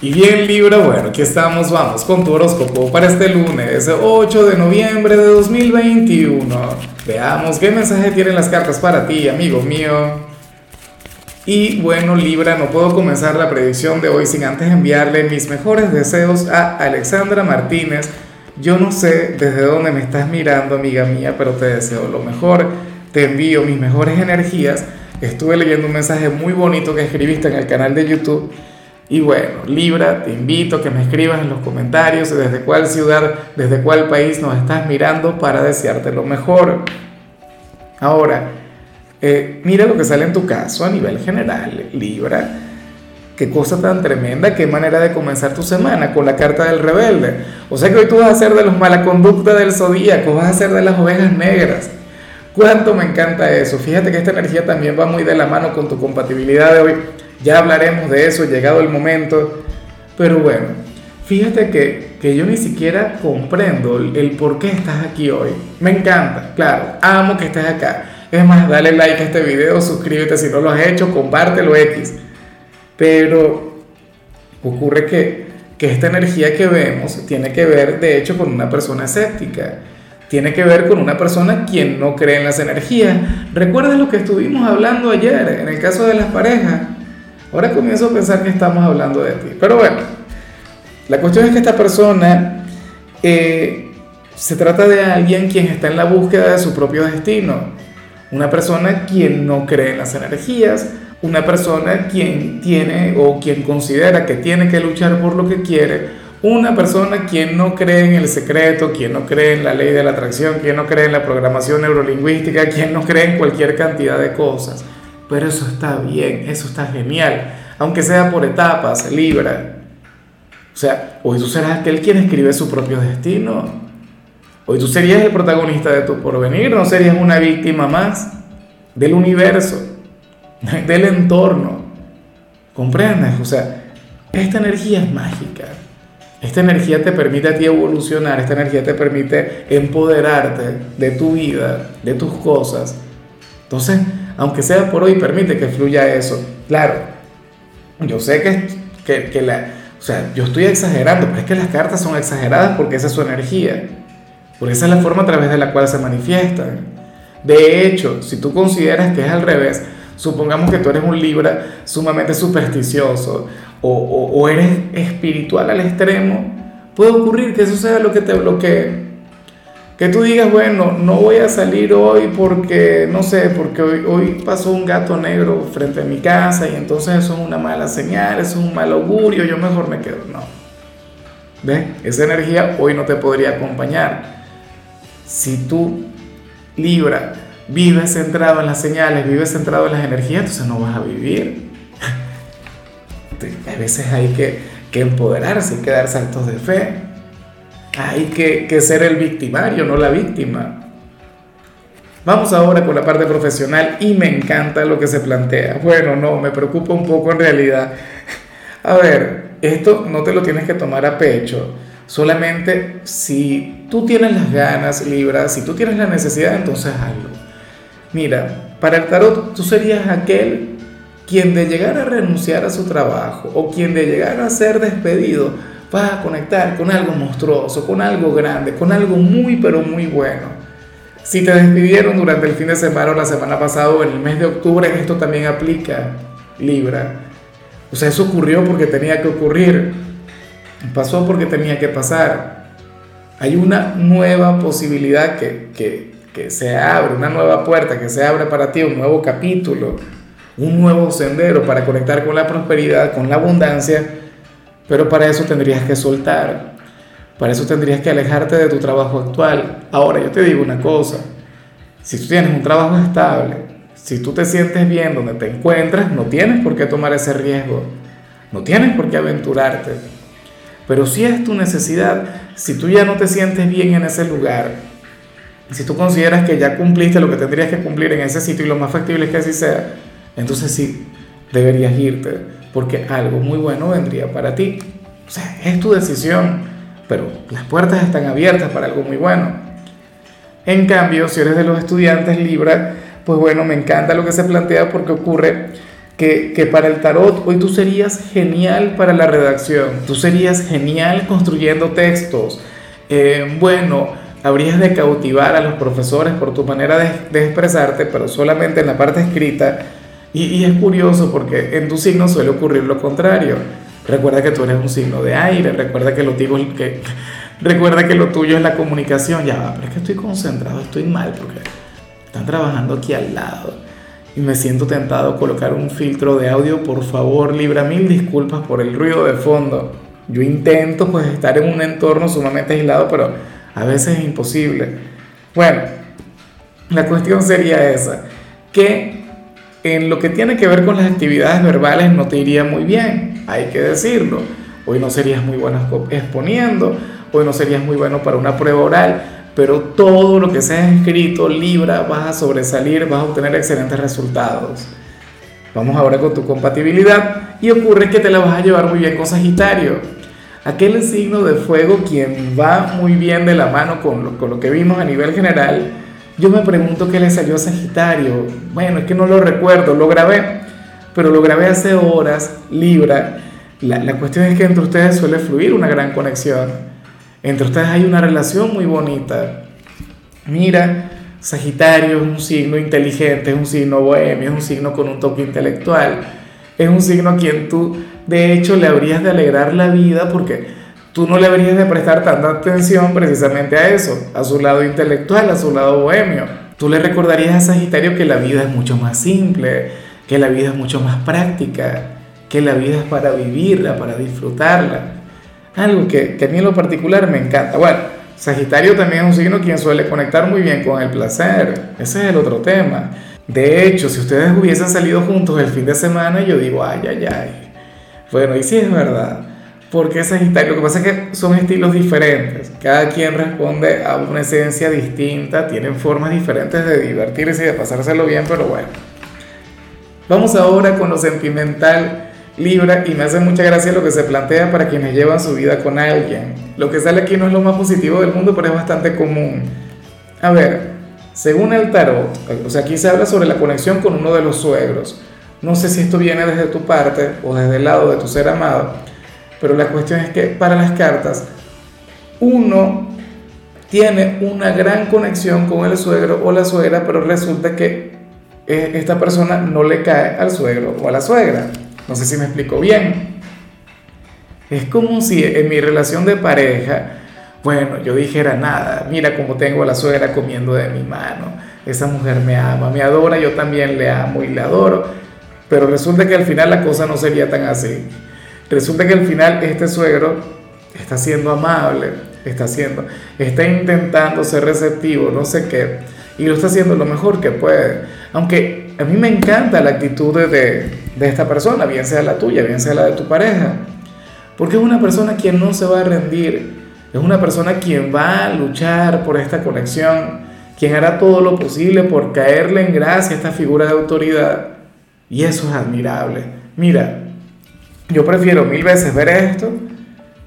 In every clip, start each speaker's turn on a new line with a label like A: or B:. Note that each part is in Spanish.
A: Y bien Libra, bueno, aquí estamos, vamos con tu horóscopo para este lunes 8 de noviembre de 2021. Veamos qué mensaje tienen las cartas para ti, amigo mío. Y bueno Libra, no puedo comenzar la predicción de hoy sin antes enviarle mis mejores deseos a Alexandra Martínez. Yo no sé desde dónde me estás mirando, amiga mía, pero te deseo lo mejor. Te envío mis mejores energías. Estuve leyendo un mensaje muy bonito que escribiste en el canal de YouTube y bueno, Libra, te invito a que me escribas en los comentarios desde cuál ciudad, desde cuál país nos estás mirando para desearte lo mejor. Ahora, eh, mira lo que sale en tu caso a nivel general, Libra. Qué cosa tan tremenda, qué manera de comenzar tu semana con la carta del rebelde. O sea que hoy tú vas a ser de los mala conducta del zodíaco, vas a ser de las ovejas negras. Cuánto me encanta eso. Fíjate que esta energía también va muy de la mano con tu compatibilidad de hoy ya hablaremos de eso, llegado el momento. Pero bueno, fíjate que, que yo ni siquiera comprendo el, por qué estás aquí hoy. Me encanta, claro, amo que estés acá. Es más, dale like a este video, suscríbete si no lo has hecho, compártelo X. Pero ocurre que, que esta energía que vemos tiene que ver, de hecho, con una persona escéptica tiene que ver con una persona quien no cree en las energías. ¿Recuerdas lo que estuvimos hablando ayer en el caso de las parejas? Ahora comienzo a pensar que estamos hablando de ti. Pero bueno, la cuestión es que esta persona eh, se trata de alguien quien está en la búsqueda de su propio destino. Una persona quien no cree en las energías, una persona quien tiene o quien considera que tiene que luchar por lo que quiere, una persona quien no cree en el secreto, quien no cree en la ley de la atracción, quien no cree en la programación neurolingüística, quien no cree en cualquier cantidad de cosas. Pero eso está bien, eso está genial, aunque sea por etapas, Libra. O sea, hoy tú serás aquel quien escribe su propio destino. Hoy tú serías el protagonista de tu porvenir, no serías una víctima más del universo, del entorno. ¿Comprendes? O sea, esta energía es mágica. Esta energía te permite a ti evolucionar, esta energía te permite empoderarte de tu vida, de tus cosas. Entonces, aunque sea por hoy, permite que fluya eso. Claro, yo sé que, que, que la, o sea, yo estoy exagerando, pero es que las cartas son exageradas porque esa es su energía, porque esa es la forma a través de la cual se manifiestan. De hecho, si tú consideras que es al revés, supongamos que tú eres un Libra sumamente supersticioso o, o, o eres espiritual al extremo, puede ocurrir que eso sea lo que te bloquee que tú digas, bueno, no voy a salir hoy porque, no sé, porque hoy, hoy pasó un gato negro frente a mi casa y entonces eso es una mala señal, eso es un mal augurio, yo mejor me quedo. No. ¿Ves? Esa energía hoy no te podría acompañar. Si tú, Libra, vives centrado en las señales, vives centrado en las energías, entonces no vas a vivir. A veces hay que, que empoderarse, hay que dar saltos de fe hay que, ser el victimario, no la víctima. Vamos ahora con la parte profesional y me encanta lo que se plantea. Bueno, no, me preocupa un poco en realidad. A ver, esto no te lo tienes que tomar a pecho. Solamente si tú tienes las ganas, Libra, si tú tienes la necesidad, entonces hazlo. Mira, para el tarot tú serías aquel quien de llegar a renunciar a su trabajo o quien de llegar a ser despedido vas a conectar con algo monstruoso, con algo grande, con algo muy pero muy bueno. Si te despidieron durante el fin de semana o la semana pasada o en el mes de octubre, esto también aplica, Libra. O sea, eso ocurrió porque tenía que ocurrir. Pasó porque tenía que pasar. Hay una nueva posibilidad que, que, que se abre, una nueva puerta que se abre para ti, un nuevo capítulo, un nuevo sendero para conectar con la prosperidad, con la abundancia pero para eso tendrías que soltar, para eso tendrías que alejarte de tu trabajo actual. Ahora, yo te digo una cosa, si tú tienes un trabajo estable, si tú te sientes bien donde te encuentras, no tienes por qué tomar ese riesgo, no tienes por qué aventurarte. Pero si es tu necesidad, si tú ya no te sientes bien en ese lugar, si tú consideras que ya cumpliste lo que tendrías que cumplir en ese sitio y lo más factible es que así sea, entonces sí, deberías irte porque algo muy bueno vendría para ti. O sea, es tu decisión, pero las puertas están abiertas para algo muy bueno. En cambio, si eres de los estudiantes Libra, pues bueno, me encanta lo que se plantea porque ocurre que, que, para el tarot hoy tú serías genial para la redacción, tú serías genial construyendo textos. Eh, bueno, habrías de cautivar a los profesores por tu manera de, de expresarte, pero solamente en la parte escrita. Y, y, es curioso porque en tu signo suele ocurrir lo contrario. Recuerda que tú eres un signo de aire, recuerda que lo, digo, que, recuerda que lo tuyo es la comunicación. Ya pero es que estoy concentrado, estoy mal porque están trabajando aquí al lado y me siento tentado a colocar un filtro de audio. Por favor, libra mil disculpas por el ruido de fondo. Yo intento pues estar en un entorno sumamente aislado, pero a veces es imposible. Bueno, la cuestión sería esa, que en lo que tiene que ver con las actividades verbales no te iría muy bien, hay que decirlo. Hoy no serías muy bueno exponiendo, hoy no serías muy bueno para una prueba oral, pero todo lo que sea escrito, Libra, vas a sobresalir, vas a obtener excelentes resultados. Vamos ahora con tu compatibilidad y ocurre que te la vas a llevar muy bien con Sagitario. Aquel signo de fuego quien va muy bien de la mano con lo, con lo que vimos a nivel general. Yo me pregunto qué le salió a Sagitario. Bueno, es que no lo recuerdo, lo grabé, pero lo grabé hace horas, Libra. La, cuestión es que entre ustedes suele fluir una gran conexión. Entre ustedes hay una relación muy bonita. Mira, Sagitario es un signo inteligente, es un signo bohemio, es un signo con un toque intelectual. Es un signo a quien tú, de hecho, le habrías de alegrar la vida porque tú no le habrías de prestar tanta atención precisamente a eso, a su lado intelectual, a su lado bohemio. Tú le recordarías a Sagitario que la vida es mucho más simple, que la vida es mucho más práctica, que la vida es para vivirla, para disfrutarla. Algo que, que a mí en lo particular me encanta. Bueno, Sagitario también es un signo quien suele conectar muy bien con el placer. Ese es el otro tema. De hecho, si ustedes hubiesen salido juntos el fin de semana, yo digo, ay, ay, ay. Bueno, y sí es verdad. Porque Sagitario, lo que pasa es que son estilos diferentes. Cada quien responde a una esencia distinta, tienen formas diferentes de divertirse y de pasárselo bien, pero bueno. Vamos ahora con lo sentimental Libra y me hace mucha gracia lo que se plantea para quienes llevan su vida con alguien. Lo que sale aquí no es lo más positivo del mundo, pero es bastante común. A ver, según el tarot, o sea, aquí se habla sobre la conexión con uno de los suegros. No sé si esto viene desde tu parte o desde el lado de tu ser amado, pero la cuestión es que para las cartas, uno tiene una gran conexión con el suegro o la suegra, pero resulta que eh, esta persona no le cae al suegro o a la suegra. No sé si me explico bien. Es como si en mi relación de pareja, bueno, yo dijera nada, mira cómo tengo a la suegra comiendo de mi mano, esa mujer me ama, me adora, yo también le amo y le adoro, pero resulta que al final la cosa no sería tan así. Resulta que al final este suegro está siendo amable, está haciendo, está intentando ser receptivo, no sé qué, y lo está haciendo lo mejor que puede. Aunque a mí me encanta la actitud de, de esta persona, bien sea la tuya, bien sea la de tu pareja. Porque es una persona quien no se va a rendir, es una persona quien va a luchar por esta conexión, quien hará todo lo posible por caerle en gracia a esta figura de autoridad. Y eso es admirable. Mira, yo prefiero mil veces ver esto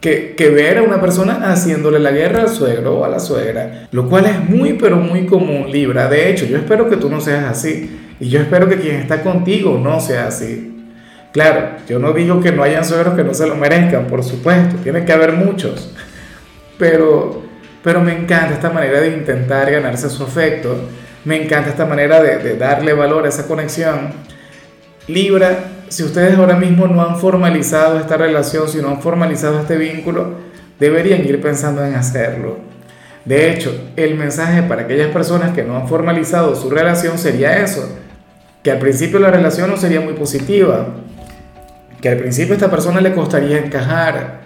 A: que, que, ver a una persona haciéndole la guerra al suegro o a la suegra, lo cual es muy pero muy común, Libra. De hecho, yo espero que tú no seas así. Y yo espero que quien está contigo no sea así. Claro, yo no digo que no hayan suegros que no se lo merezcan, por supuesto, tiene que haber muchos. Pero, pero me encanta esta manera de intentar ganarse su afecto. Me encanta esta manera de, de darle valor a esa conexión. Libra, si ustedes ahora mismo no han formalizado esta relación, si no han formalizado este vínculo, deberían ir pensando en hacerlo de hecho, el mensaje para aquellas personas que no han formalizado su relación sería eso, que al principio la relación no sería muy positiva, que al principio a esta persona le costaría encajar,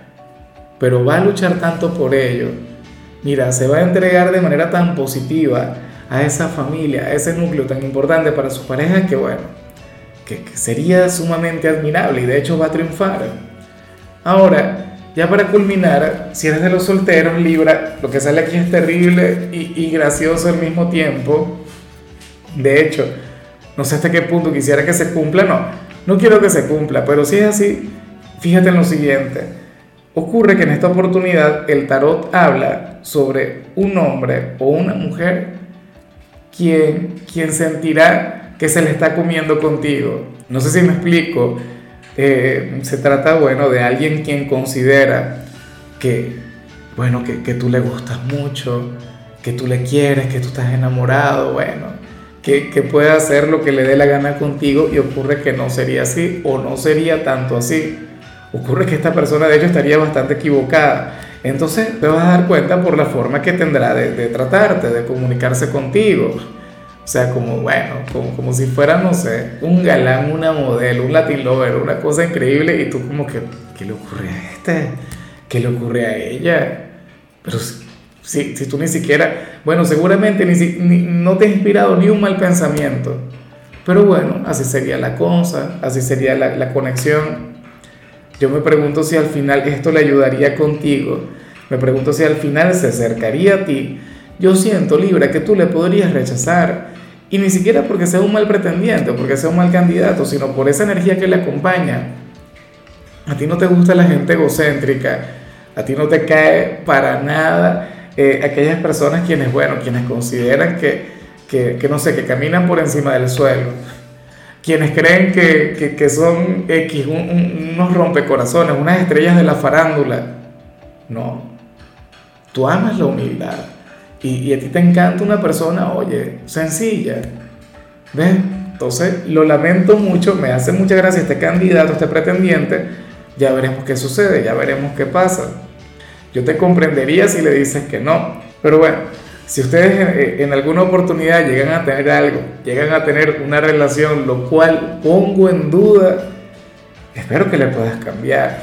A: pero va a luchar tanto por ello. Mira, se va a entregar de manera tan positiva a esa familia, a ese núcleo tan importante para su pareja que bueno, que, sería sumamente admirable y de hecho va a triunfar. Ahora, ya para culminar, si eres de los solteros, Libra, lo que sale aquí es terrible y, gracioso al mismo tiempo. De hecho, no sé hasta qué punto quisiera que se cumpla, no, no quiero que se cumpla, pero si es así, fíjate en lo siguiente. Ocurre que en esta oportunidad el tarot habla sobre un hombre o una mujer quien, quien sentirá que se le está comiendo contigo. No sé si me explico. Eh, se trata, bueno, de alguien quien considera que, bueno, que, que tú le gustas mucho, que tú le quieres, que tú estás enamorado, bueno, que, que puede hacer lo que le dé la gana contigo y ocurre que no sería así o no sería tanto así. Ocurre que esta persona de hecho estaría bastante equivocada. Entonces te vas a dar cuenta por la forma que tendrá de, de tratarte, de comunicarse contigo. O sea, como, bueno, como, como si fuera, no sé, un galán, una modelo, un Latin lover, una cosa increíble y tú como que, ¿qué le ocurre a este? ¿Qué le ocurre a ella? Pero si, si tú ni siquiera, bueno, seguramente ni, no te ha inspirado ni un mal pensamiento. Pero bueno, así sería la cosa, así sería la, la conexión. Yo me pregunto si al final esto le ayudaría contigo. Me pregunto si al final se acercaría a ti. Yo siento, Libra, que tú le podrías rechazar y ni siquiera porque sea un mal pretendiente, porque sea un mal candidato, sino por esa energía que le acompaña. A ti no te gusta la gente egocéntrica, a ti no te cae para nada eh, aquellas personas quienes, bueno, quienes consideran que, que, que, no sé, que caminan por encima del suelo, quienes creen que, que, son X, un, unos rompecorazones, unas estrellas de la farándula. No, tú amas la humildad y, a ti te encanta una persona, oye, sencilla. ¿Ves? Entonces, lo lamento mucho, me hace mucha gracia este candidato, este pretendiente. Ya veremos qué sucede, ya veremos qué pasa. Yo te comprendería si le dices que no. Pero bueno, si ustedes en, alguna oportunidad llegan a tener algo, llegan a tener una relación, lo cual pongo en duda, espero que le puedas cambiar,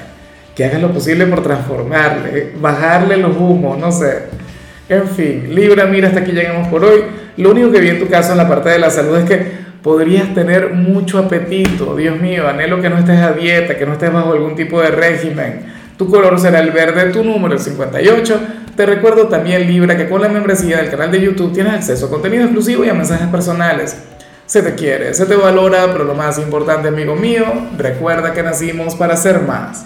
A: que hagas lo posible por transformarle, bajarle los humos, no sé en fin, Libra, mira, hasta aquí llegamos por hoy. Lo único que vi en tu caso en la parte de la salud es que podrías tener mucho apetito. Dios mío, anhelo que no estés a dieta, que no estés bajo algún tipo de régimen. Tu color será el verde, tu número el 58. Te recuerdo también, Libra, que con la membresía del canal de YouTube tienes acceso a contenido exclusivo y a mensajes personales. Se te quiere, se te valora, pero lo más importante, amigo mío, recuerda que nacimos para ser más.